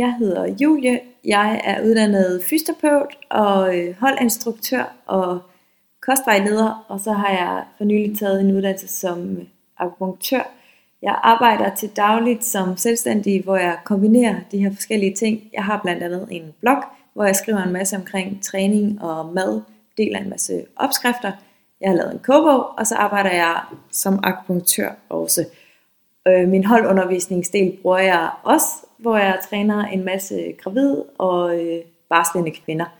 Jeg hedder Julie. Jeg er uddannet fysioterapeut og øh, holdinstruktør og kostvejleder, og så har jeg for nylig taget en uddannelse som øh, akupunktør. Jeg arbejder til dagligt som selvstændig, hvor jeg kombinerer de her forskellige ting. Jeg har blandt andet en blog, hvor jeg skriver en masse omkring træning og mad, deler en masse opskrifter. Jeg har lavet en kogebog, og så arbejder jeg som akupunktør også. Øh, min holdundervisningsdel bruger jeg også, hvor jeg træner en masse gravid og øh, barslende kvinder.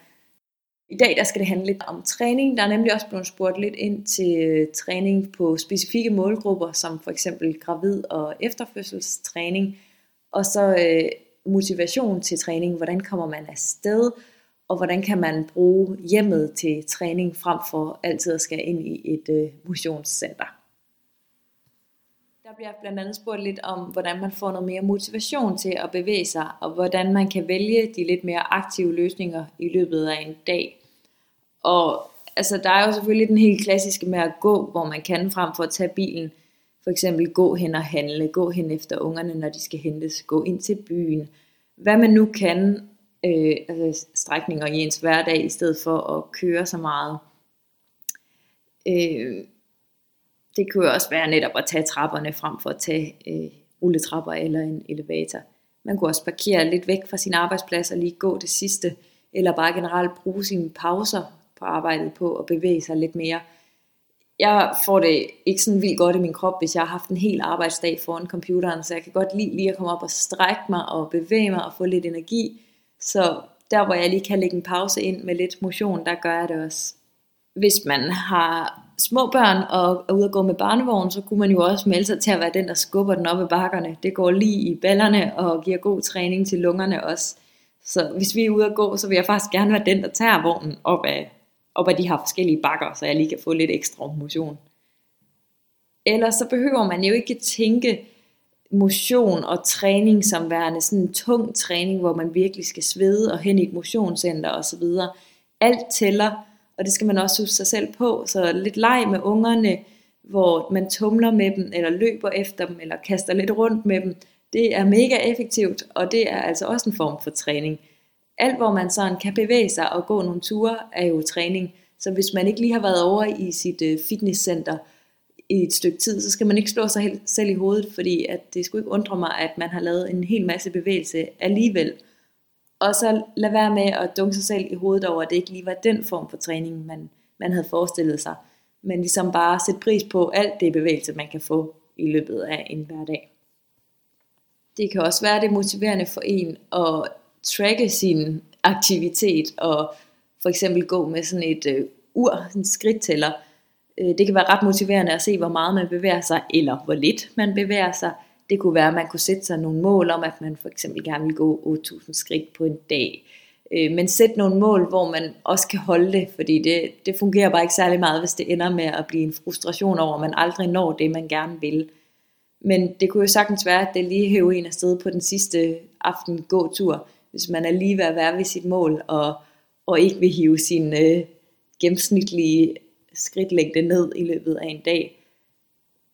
I dag der skal det handle lidt om træning. Der er nemlig også blevet spurgt lidt ind til øh, træning på specifikke målgrupper, som for eksempel gravid og efterfødselstræning. Og så øh, motivation til træning. Hvordan kommer man afsted? Og hvordan kan man bruge hjemmet til træning frem for altid at skal ind i et øh, motionscenter? Der bliver blandt andet spurgt lidt om, hvordan man får noget mere motivation til at bevæge sig, og hvordan man kan vælge de lidt mere aktive løsninger i løbet af en dag. Og altså, der er jo selvfølgelig den helt klassiske med at gå, hvor man kan frem for at tage bilen. For eksempel gå hen og handle, gå hen efter ungerne, når de skal hentes, gå ind til byen. Hvad man nu kan, øh, altså strækninger i ens hverdag, i stedet for at køre så meget. Øh, det kunne jo også være netop at tage trapperne frem for at tage øh, rulletrapper eller en elevator. Man kunne også parkere lidt væk fra sin arbejdsplads og lige gå det sidste, eller bare generelt bruge sine pauser på arbejdet på at bevæge sig lidt mere. Jeg får det ikke sådan vildt godt i min krop, hvis jeg har haft en hel arbejdsdag foran computeren, så jeg kan godt lide lige at komme op og strække mig og bevæge mig og få lidt energi. Så der hvor jeg lige kan lægge en pause ind med lidt motion, der gør jeg det også. Hvis man har små børn og er ude at gå med barnevogn, så kunne man jo også melde sig til at være den, der skubber den op ad bakkerne. Det går lige i ballerne og giver god træning til lungerne også. Så hvis vi er ude at gå, så vil jeg faktisk gerne være den, der tager vognen op ad, op ad de her forskellige bakker, så jeg lige kan få lidt ekstra motion. Ellers så behøver man jo ikke tænke motion og træning som værende sådan en tung træning, hvor man virkelig skal svede og hen i et motionscenter osv. Alt tæller, og det skal man også huske sig selv på. Så lidt leg med ungerne, hvor man tumler med dem, eller løber efter dem, eller kaster lidt rundt med dem, det er mega effektivt, og det er altså også en form for træning. Alt, hvor man sådan kan bevæge sig og gå nogle ture, er jo træning. Så hvis man ikke lige har været over i sit øh, fitnesscenter i et stykke tid, så skal man ikke slå sig selv i hovedet, fordi at det skulle ikke undre mig, at man har lavet en hel masse bevægelse alligevel. Og så lad være med at dunke sig selv i hovedet over, at det ikke lige var den form for træning, man, man havde forestillet sig. Men ligesom bare sætte pris på alt det bevægelse, man kan få i løbet af en hverdag. Det kan også være det motiverende for en at tracke sin aktivitet og for eksempel gå med sådan et øh, ur, sådan en skridttæller. Øh, det kan være ret motiverende at se, hvor meget man bevæger sig, eller hvor lidt man bevæger sig. Det kunne være, at man kunne sætte sig nogle mål om, at man for eksempel gerne vil gå 8.000 skridt på en dag. Øh, men sæt nogle mål, hvor man også kan holde det, fordi det, det fungerer bare ikke særlig meget, hvis det ender med at blive en frustration over, at man aldrig når det, man gerne vil. Men det kunne jo sagtens være, at det lige hæver en afsted på den sidste aften gåtur, hvis man er lige ved at være ved sit mål, og, og ikke vil hive sin øh, gennemsnitlige skridtlængde ned i løbet af en dag.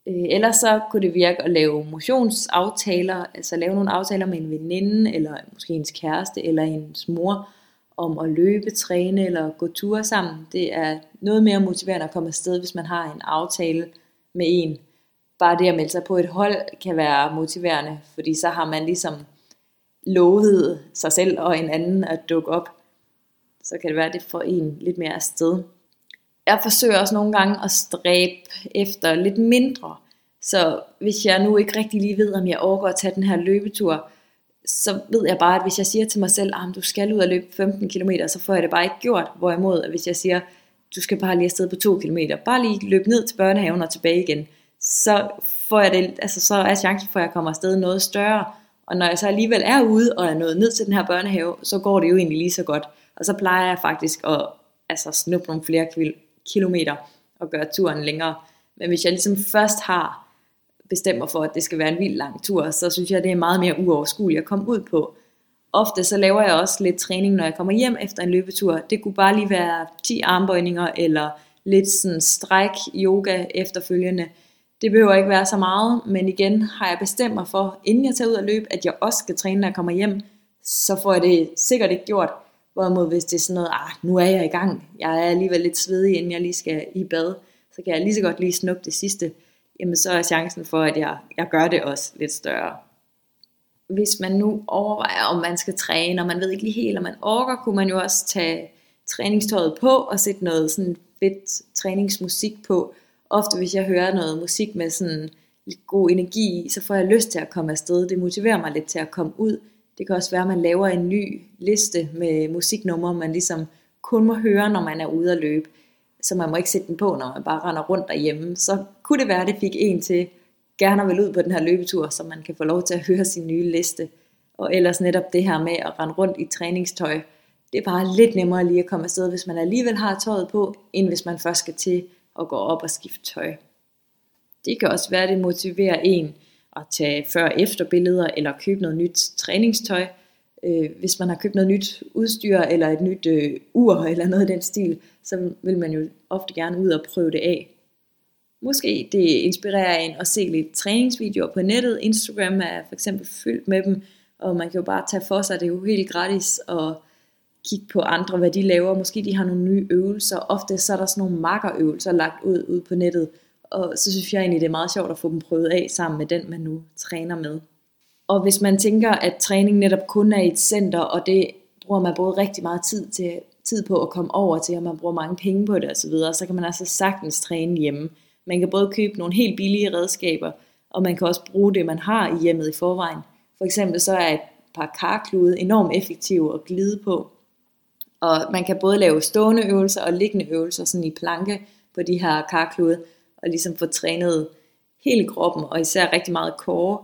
Øh, ellers så kunne det virke at lave motionsaftaler, altså lave nogle aftaler med en veninde, eller måske ens kæreste, eller ens mor, om at løbe, træne eller gå ture sammen. Det er noget mere motiverende at komme afsted, hvis man har en aftale med en. Bare det at melde sig på et hold kan være motiverende, fordi så har man ligesom lovet sig selv og en anden at dukke op. Så kan det være, at det får en lidt mere afsted jeg forsøger også nogle gange at stræbe efter lidt mindre. Så hvis jeg nu ikke rigtig lige ved, om jeg overgår at tage den her løbetur, så ved jeg bare, at hvis jeg siger til mig selv, at du skal ud og løbe 15 km, så får jeg det bare ikke gjort. Hvorimod, at hvis jeg siger, du skal bare lige afsted på 2 km, bare lige løbe ned til børnehaven og tilbage igen, så, får jeg det, altså, så er chancen for, at jeg kommer afsted noget større. Og når jeg så alligevel er ude og er nået ned til den her børnehave, så går det jo egentlig lige så godt. Og så plejer jeg faktisk at altså, snuppe nogle flere kilometer og gøre turen længere. Men hvis jeg ligesom først har bestemt mig for, at det skal være en vild lang tur, så synes jeg, det er meget mere uoverskueligt at komme ud på. Ofte så laver jeg også lidt træning, når jeg kommer hjem efter en løbetur. Det kunne bare lige være 10 armbøjninger eller lidt sådan stræk yoga efterfølgende. Det behøver ikke være så meget, men igen har jeg bestemt mig for, inden jeg tager ud og løbe, at jeg også skal træne, når jeg kommer hjem. så får jeg det sikkert ikke gjort. Hvorimod hvis det er sådan noget, ah, nu er jeg i gang, jeg er alligevel lidt svedig, inden jeg lige skal i bad, så kan jeg lige så godt lige snuppe det sidste, jamen så er chancen for, at jeg, jeg gør det også lidt større. Hvis man nu overvejer, om man skal træne, og man ved ikke lige helt, om man orker, kunne man jo også tage træningstøjet på og sætte noget sådan fedt træningsmusik på. Ofte hvis jeg hører noget musik med sådan lidt god energi i, så får jeg lyst til at komme afsted. Det motiverer mig lidt til at komme ud. Det kan også være, at man laver en ny liste med musiknumre, man ligesom kun må høre, når man er ude at løbe. Så man må ikke sætte den på, når man bare render rundt derhjemme. Så kunne det være, at det fik en til gerne vil ud på den her løbetur, så man kan få lov til at høre sin nye liste. Og ellers netop det her med at rende rundt i træningstøj. Det er bare lidt nemmere lige at komme afsted, hvis man alligevel har tøjet på, end hvis man først skal til at gå op og skifte tøj. Det kan også være, at det motiverer en at tage før-efter billeder eller købe noget nyt træningstøj. Øh, hvis man har købt noget nyt udstyr eller et nyt øh, ur eller noget af den stil, så vil man jo ofte gerne ud og prøve det af. Måske det inspirerer en at se lidt træningsvideoer på nettet. Instagram er for eksempel fyldt med dem, og man kan jo bare tage for sig, det er jo helt gratis at kigge på andre, hvad de laver. Måske de har nogle nye øvelser. Ofte så er der sådan nogle makkerøvelser lagt ud, ud på nettet, og så synes jeg egentlig, det er meget sjovt at få dem prøvet af sammen med den, man nu træner med. Og hvis man tænker, at træning netop kun er i et center, og det bruger man både rigtig meget tid, til, tid på at komme over til, og man bruger mange penge på det osv., så, så kan man altså sagtens træne hjemme. Man kan både købe nogle helt billige redskaber, og man kan også bruge det, man har i hjemmet i forvejen. For eksempel så er et par karklude enormt effektive at glide på. Og man kan både lave stående øvelser og liggende øvelser sådan i planke på de her karklude, og ligesom få trænet hele kroppen, og især rigtig meget core.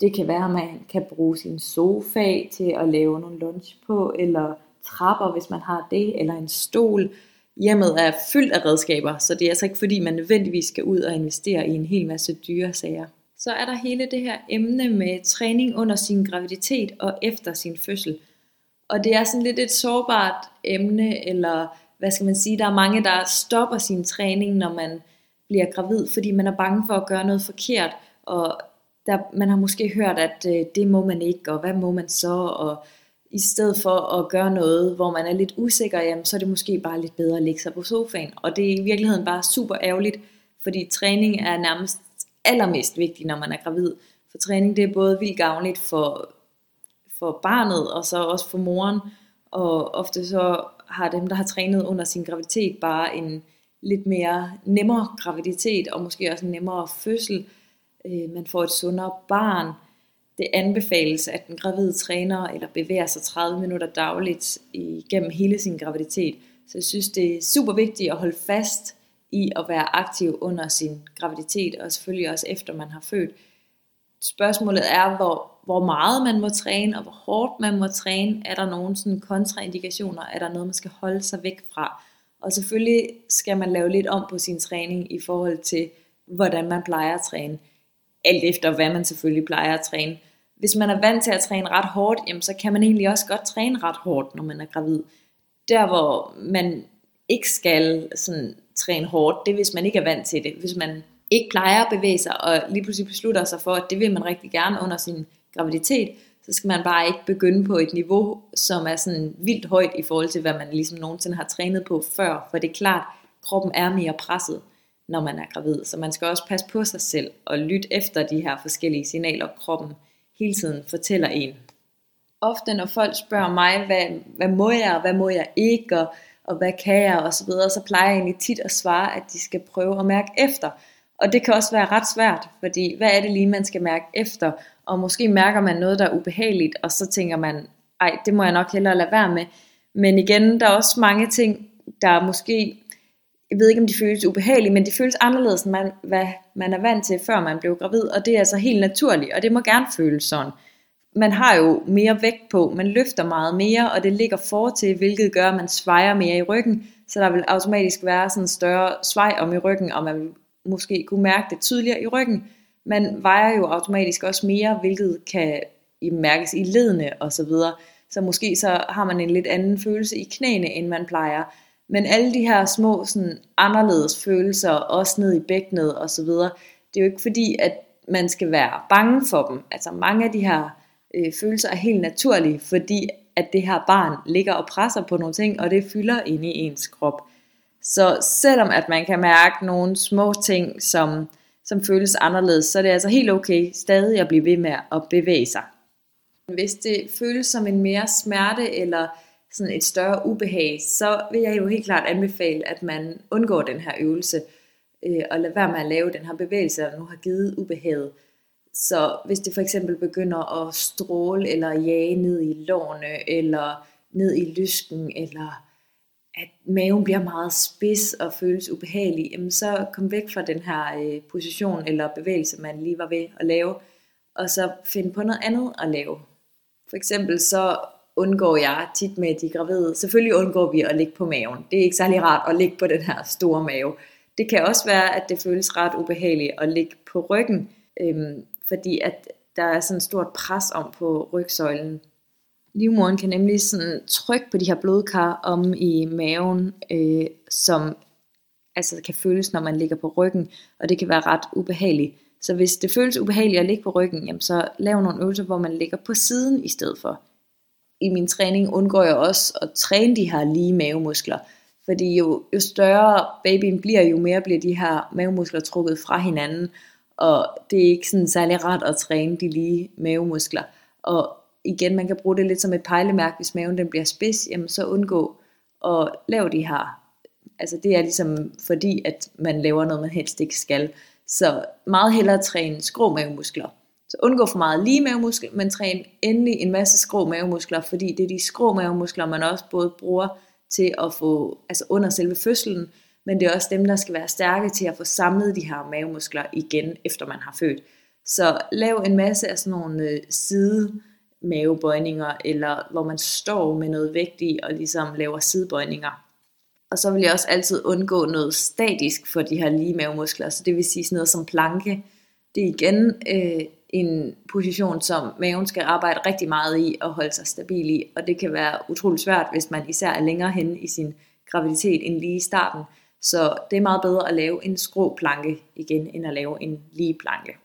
Det kan være, at man kan bruge sin sofa til at lave nogle lunch på, eller trapper, hvis man har det, eller en stol. Hjemmet er fyldt af redskaber, så det er altså ikke fordi, man nødvendigvis skal ud og investere i en hel masse dyre sager. Så er der hele det her emne med træning under sin graviditet og efter sin fødsel. Og det er sådan lidt et sårbart emne, eller hvad skal man sige, der er mange, der stopper sin træning, når man bliver gravid, fordi man er bange for at gøre noget forkert, og der, man har måske hørt, at øh, det må man ikke, og hvad må man så, og i stedet for at gøre noget, hvor man er lidt usikker, jamen, så er det måske bare lidt bedre at lægge sig på sofaen. Og det er i virkeligheden bare super ærgerligt, fordi træning er nærmest allermest vigtig, når man er gravid. For træning det er både vildt gavnligt for, for barnet, og så også for moren. Og ofte så har dem, der har trænet under sin graviditet, bare en, lidt mere nemmere graviditet, og måske også en nemmere fødsel. Øh, man får et sundere barn. Det anbefales, at den gravide træner eller bevæger sig 30 minutter dagligt igennem hele sin graviditet. Så jeg synes, det er super vigtigt at holde fast i at være aktiv under sin graviditet, og selvfølgelig også efter man har født. Spørgsmålet er, hvor, hvor meget man må træne, og hvor hårdt man må træne. Er der nogle sådan kontraindikationer? Er der noget, man skal holde sig væk fra? Og selvfølgelig skal man lave lidt om på sin træning i forhold til, hvordan man plejer at træne. Alt efter, hvad man selvfølgelig plejer at træne. Hvis man er vant til at træne ret hårdt, jamen, så kan man egentlig også godt træne ret hårdt, når man er gravid. Der, hvor man ikke skal sådan, træne hårdt, det er, hvis man ikke er vant til det. Hvis man ikke plejer at bevæge sig, og lige pludselig beslutter sig for, at det vil man rigtig gerne under sin graviditet, så skal man bare ikke begynde på et niveau, som er sådan vildt højt i forhold til, hvad man ligesom nogensinde har trænet på før. For det er klart, kroppen er mere presset, når man er gravid. Så man skal også passe på sig selv og lytte efter de her forskellige signaler, kroppen hele tiden fortæller en. Ofte når folk spørger mig, hvad, hvad må jeg, og hvad må jeg ikke, og, og hvad kan jeg, og så videre, så plejer jeg egentlig tit at svare, at de skal prøve at mærke efter. Og det kan også være ret svært, fordi hvad er det lige, man skal mærke efter? Og måske mærker man noget, der er ubehageligt, og så tænker man, ej, det må jeg nok hellere lade være med. Men igen, der er også mange ting, der måske, jeg ved ikke om de føles ubehagelige, men de føles anderledes, end man, hvad man er vant til, før man blev gravid, og det er altså helt naturligt, og det må gerne føles sådan. Man har jo mere vægt på, man løfter meget mere, og det ligger for til, hvilket gør, at man svejer mere i ryggen, så der vil automatisk være sådan en større svej om i ryggen, og man vil måske kunne mærke det tydeligere i ryggen, man vejer jo automatisk også mere, hvilket kan mærkes i ledene og så videre. Så måske så har man en lidt anden følelse i knæene, end man plejer. Men alle de her små sådan anderledes følelser, også ned i bækkenet og så videre, det er jo ikke fordi, at man skal være bange for dem. Altså mange af de her øh, følelser er helt naturlige, fordi at det her barn ligger og presser på nogle ting, og det fylder ind i ens krop. Så selvom at man kan mærke nogle små ting, som, som føles anderledes, så er det altså helt okay stadig at blive ved med at bevæge sig. Hvis det føles som en mere smerte eller sådan et større ubehag, så vil jeg jo helt klart anbefale, at man undgår den her øvelse, øh, og lader være med at lave den her bevægelse, der nu har givet ubehaget. Så hvis det for eksempel begynder at stråle eller jage ned i lårene, eller ned i lysken, eller at maven bliver meget spids og føles ubehagelig, jamen så kom væk fra den her øh, position eller bevægelse, man lige var ved at lave, og så finde på noget andet at lave. For eksempel så undgår jeg tit med de gravide, selvfølgelig undgår vi at ligge på maven. Det er ikke særlig rart at ligge på den her store mave. Det kan også være, at det føles ret ubehageligt at ligge på ryggen, øhm, fordi at der er sådan et stort pres om på rygsøjlen. Livmoren kan nemlig sådan trykke på de her blodkar om i maven, øh, som altså kan føles, når man ligger på ryggen, og det kan være ret ubehageligt. Så hvis det føles ubehageligt at ligge på ryggen, jamen så lav nogle øvelser, hvor man ligger på siden i stedet for. I min træning undgår jeg også at træne de her lige mavemuskler, fordi jo, jo større babyen bliver, jo mere bliver de her mavemuskler trukket fra hinanden, og det er ikke sådan særlig rart at træne de lige mavemuskler. Og igen, man kan bruge det lidt som et pejlemærke, hvis maven den bliver spids, jamen så undgå at lave de her. Altså det er ligesom fordi, at man laver noget, man helst ikke skal. Så meget hellere træne skrå mavemuskler. Så undgå for meget lige mavemuskler, men træn endelig en masse skrå mavemuskler, fordi det er de skrå mavemuskler, man også både bruger til at få, altså under selve fødslen, men det er også dem, der skal være stærke til at få samlet de her mavemuskler igen, efter man har født. Så lav en masse af sådan nogle øh, side mavebøjninger, eller hvor man står med noget vægt i, og ligesom laver sidebøjninger. Og så vil jeg også altid undgå noget statisk for de her lige mavemuskler, så det vil sige sådan noget som planke. Det er igen øh, en position, som maven skal arbejde rigtig meget i og holde sig stabil i, og det kan være utrolig svært, hvis man især er længere henne i sin graviditet end lige i starten. Så det er meget bedre at lave en skrå planke igen, end at lave en lige planke.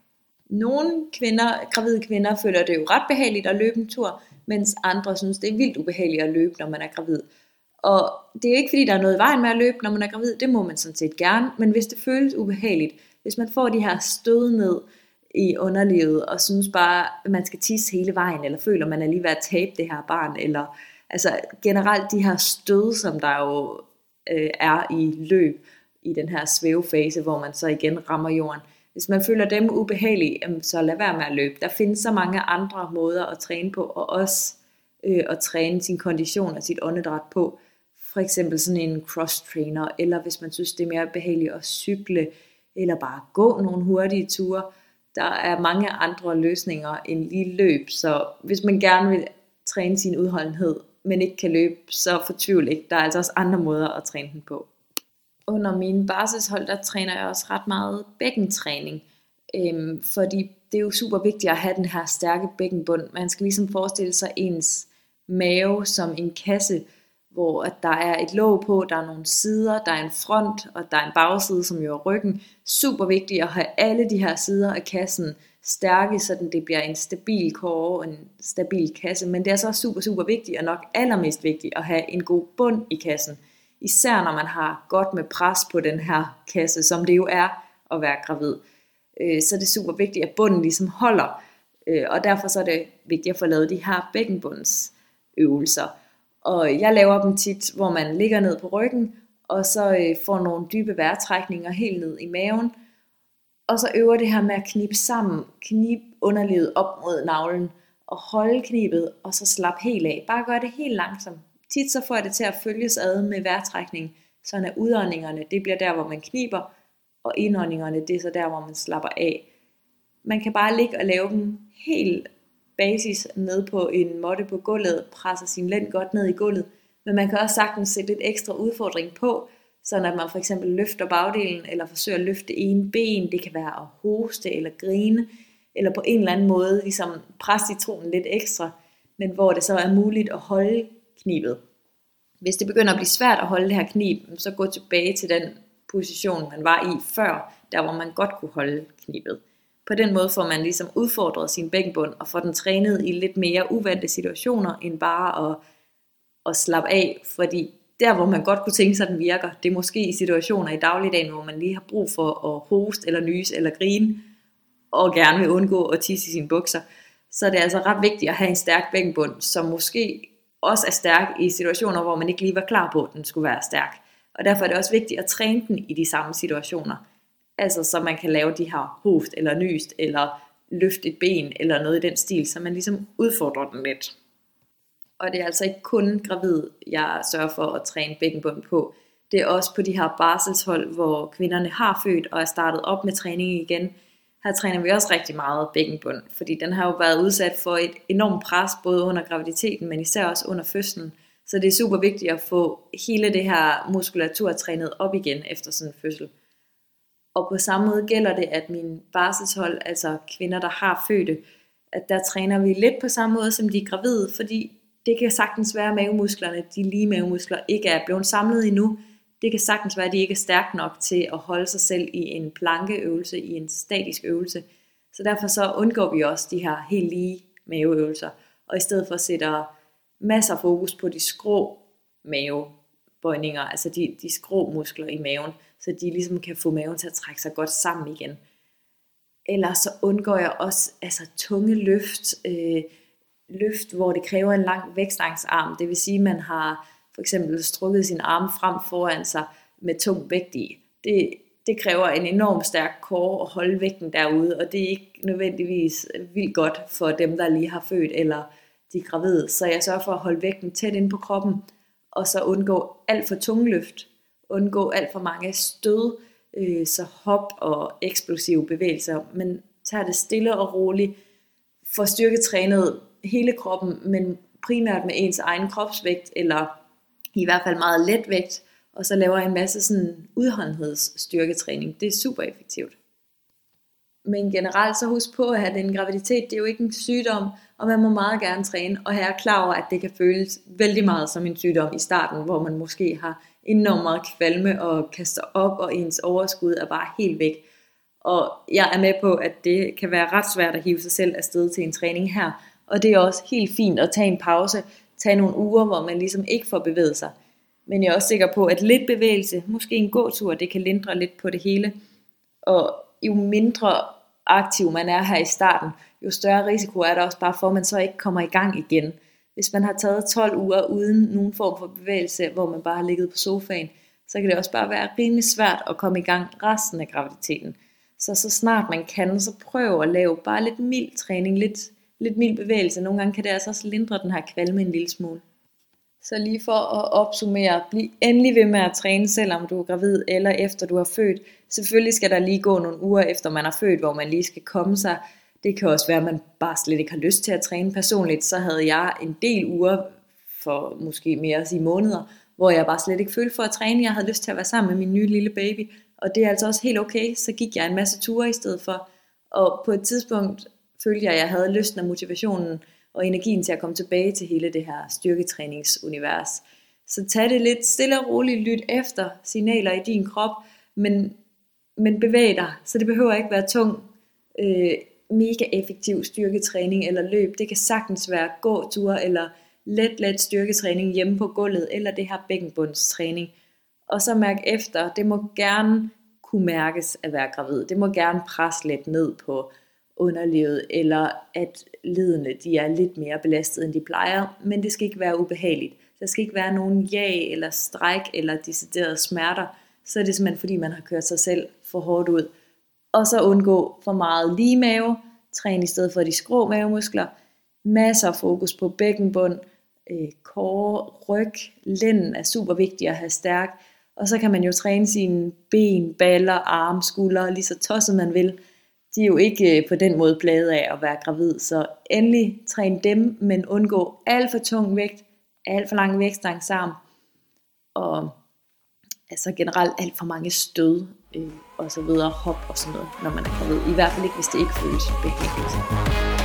Nogle kvinder, gravide kvinder føler det jo ret behageligt at løbe en tur, mens andre synes, det er vildt ubehageligt at løbe, når man er gravid. Og det er ikke fordi, der er noget i vejen med at løbe, når man er gravid, det må man sådan set gerne, men hvis det føles ubehageligt, hvis man får de her stød ned i underlivet, og synes bare, at man skal tisse hele vejen, eller føler, at man er lige ved at tabe det her barn, eller altså generelt de her stød, som der jo øh, er i løb, i den her svævefase, hvor man så igen rammer jorden. Hvis man føler dem ubehagelige, så lad være med at løbe. Der findes så mange andre måder at træne på, og også øh, at træne sin kondition og sit åndedræt på. For eksempel sådan en cross-trainer, eller hvis man synes, det er mere behageligt at cykle, eller bare gå nogle hurtige ture. Der er mange andre løsninger end lige løb, så hvis man gerne vil træne sin udholdenhed, men ikke kan løbe, så fortvivl ikke. Der er altså også andre måder at træne den på. Under mine basishold, der træner jeg også ret meget bækkentræning, øhm, fordi det er jo super vigtigt at have den her stærke bækkenbund. Man skal ligesom forestille sig ens mave som en kasse, hvor at der er et låg på, der er nogle sider, der er en front, og der er en bagside, som jo er ryggen. Super vigtigt at have alle de her sider af kassen stærke, så det bliver en stabil kåre og en stabil kasse. Men det er så super, super vigtigt, og nok allermest vigtigt, at have en god bund i kassen. Især når man har godt med pres på den her kasse, som det jo er at være gravid. Øh, så er det super vigtigt, at bunden ligesom holder. Øh, og derfor så er det vigtigt at få lavet de her bækkenbundsøvelser. Og jeg laver dem tit, hvor man ligger ned på ryggen, og så øh, får nogle dybe vejrtrækninger helt ned i maven. Og så øver det her med at knibe sammen, knib underlivet op mod navlen, og holde knibet, og så slap helt af. Bare gør det helt langsomt. Tit så får jeg det til at følges ad med vejrtrækning, så at udåndingerne, det bliver der, hvor man kniber, og indåndingerne, det er så der, hvor man slapper af. Man kan bare ligge og lave dem helt basis ned på en måtte på gulvet, presser sin lænd godt ned i gulvet, men man kan også sagtens sætte lidt ekstra udfordring på, så at man for eksempel løfter bagdelen, eller forsøger at løfte en ben, det kan være at hoste eller grine, eller på en eller anden måde ligesom presse citronen lidt ekstra, men hvor det så er muligt at holde knibet. Hvis det begynder at blive svært at holde det her knib, så gå tilbage til den position, man var i før, der hvor man godt kunne holde knibet. På den måde får man ligesom udfordret sin bækkenbund og får den trænet i lidt mere uvante situationer, end bare at, at slappe af, fordi der hvor man godt kunne tænke sig, at den virker, det er måske i situationer i dagligdagen, hvor man lige har brug for at hoste eller nyse eller grine, og gerne vil undgå at tisse i sine bukser, så er det altså ret vigtigt at have en stærk bækkenbund, som måske også er stærk i situationer, hvor man ikke lige var klar på, at den skulle være stærk. Og derfor er det også vigtigt at træne den i de samme situationer. Altså så man kan lave de her hoft eller nyst, eller løfte et ben, eller noget i den stil, så man ligesom udfordrer den lidt. Og det er altså ikke kun gravid, jeg sørger for at træne bækkenbund på. Det er også på de her barselshold, hvor kvinderne har født og er startet op med træning igen. Her træner vi også rigtig meget bækkenbund, fordi den har jo været udsat for et enormt pres, både under graviditeten, men især også under fødslen. Så det er super vigtigt at få hele det her muskulatur trænet op igen efter sådan en fødsel. Og på samme måde gælder det, at min barselshold, altså kvinder, der har fødte, at der træner vi lidt på samme måde som de er gravide, fordi det kan sagtens være, at mavemusklerne, de lige mavemuskler, ikke er blevet samlet endnu. Det kan sagtens være, at de ikke er stærke nok til at holde sig selv i en plankeøvelse, i en statisk øvelse. Så derfor så undgår vi også de her helt lige maveøvelser, og i stedet for sætter masser af fokus på de skrå mavebøjninger, altså de, de skrå muskler i maven, så de ligesom kan få maven til at trække sig godt sammen igen. Ellers så undgår jeg også altså, tunge løft, øh, løft, hvor det kræver en lang vækstangsarm. Det vil sige, at man har for eksempel strukket sin arm frem foran sig med tung vægt i. Det, det kræver en enorm stærk core at holde vægten derude, og det er ikke nødvendigvis vildt godt for dem, der lige har født, eller de er gravide. Så jeg sørger for at holde vægten tæt ind på kroppen, og så undgå alt for tunge løft, undgå alt for mange stød, øh, så hop og eksplosive bevægelser, men tager det stille og roligt, får styrketrænet hele kroppen, men primært med ens egen kropsvægt, eller i hvert fald meget let vægt, og så laver jeg en masse sådan udholdenhedsstyrketræning. Det er super effektivt. Men generelt så husk på, at en graviditet, det er jo ikke en sygdom, og man må meget gerne træne, og her er klar over, at det kan føles vældig meget som en sygdom i starten, hvor man måske har enormt meget kvalme og kaster op, og ens overskud er bare helt væk. Og jeg er med på, at det kan være ret svært at hive sig selv afsted til en træning her, og det er også helt fint at tage en pause, tage nogle uger, hvor man ligesom ikke får bevæget sig. Men jeg er også sikker på, at lidt bevægelse, måske en gåtur, det kan lindre lidt på det hele. Og jo mindre aktiv man er her i starten, jo større risiko er der også bare for, at man så ikke kommer i gang igen. Hvis man har taget 12 uger uden nogen form for bevægelse, hvor man bare har ligget på sofaen, så kan det også bare være rimelig svært at komme i gang resten af graviditeten. Så så snart man kan, så prøv at lave bare lidt mild træning, lidt, lidt mild bevægelse. Nogle gange kan det altså også lindre den her kvalme en lille smule. Så lige for at opsummere, bliv endelig ved med at træne, selvom du er gravid eller efter du har født. Selvfølgelig skal der lige gå nogle uger efter man har født, hvor man lige skal komme sig. Det kan også være, at man bare slet ikke har lyst til at træne personligt. Så havde jeg en del uger, for måske mere at sige måneder, hvor jeg bare slet ikke følte for at træne. Jeg havde lyst til at være sammen med min nye lille baby, og det er altså også helt okay. Så gik jeg en masse ture i stedet for. Og på et tidspunkt følte jeg, at jeg havde lysten og motivationen og energien til at komme tilbage til hele det her styrketræningsunivers. Så tag det lidt stille og roligt, lyt efter signaler i din krop, men, men bevæg dig, så det behøver ikke være tung, øh, mega effektiv styrketræning eller løb. Det kan sagtens være gåture eller let, let styrketræning hjemme på gulvet, eller det her bækkenbundstræning. Og så mærk efter, det må gerne kunne mærkes at være gravid. Det må gerne presse lidt ned på underlivet, eller at ledene de er lidt mere belastet, end de plejer, men det skal ikke være ubehageligt. Der skal ikke være nogen jag eller stræk eller deciderede smerter, så er det simpelthen fordi, man har kørt sig selv for hårdt ud. Og så undgå for meget lige mave, træn i stedet for de skrå mavemuskler, masser af fokus på bækkenbund, øh, kåre, ryg, lænden er super vigtigt at have stærk, og så kan man jo træne sine ben, baller, arme, skuldre, lige så tosset man vil, de er jo ikke øh, på den måde plade af at være gravid, så endelig træn dem, men undgå alt for tung vægt, alt for lang vækstangsarm, og altså generelt alt for mange stød øh, og så videre, hop og sådan noget, når man er gravid. I hvert fald ikke, hvis det ikke føles behageligt.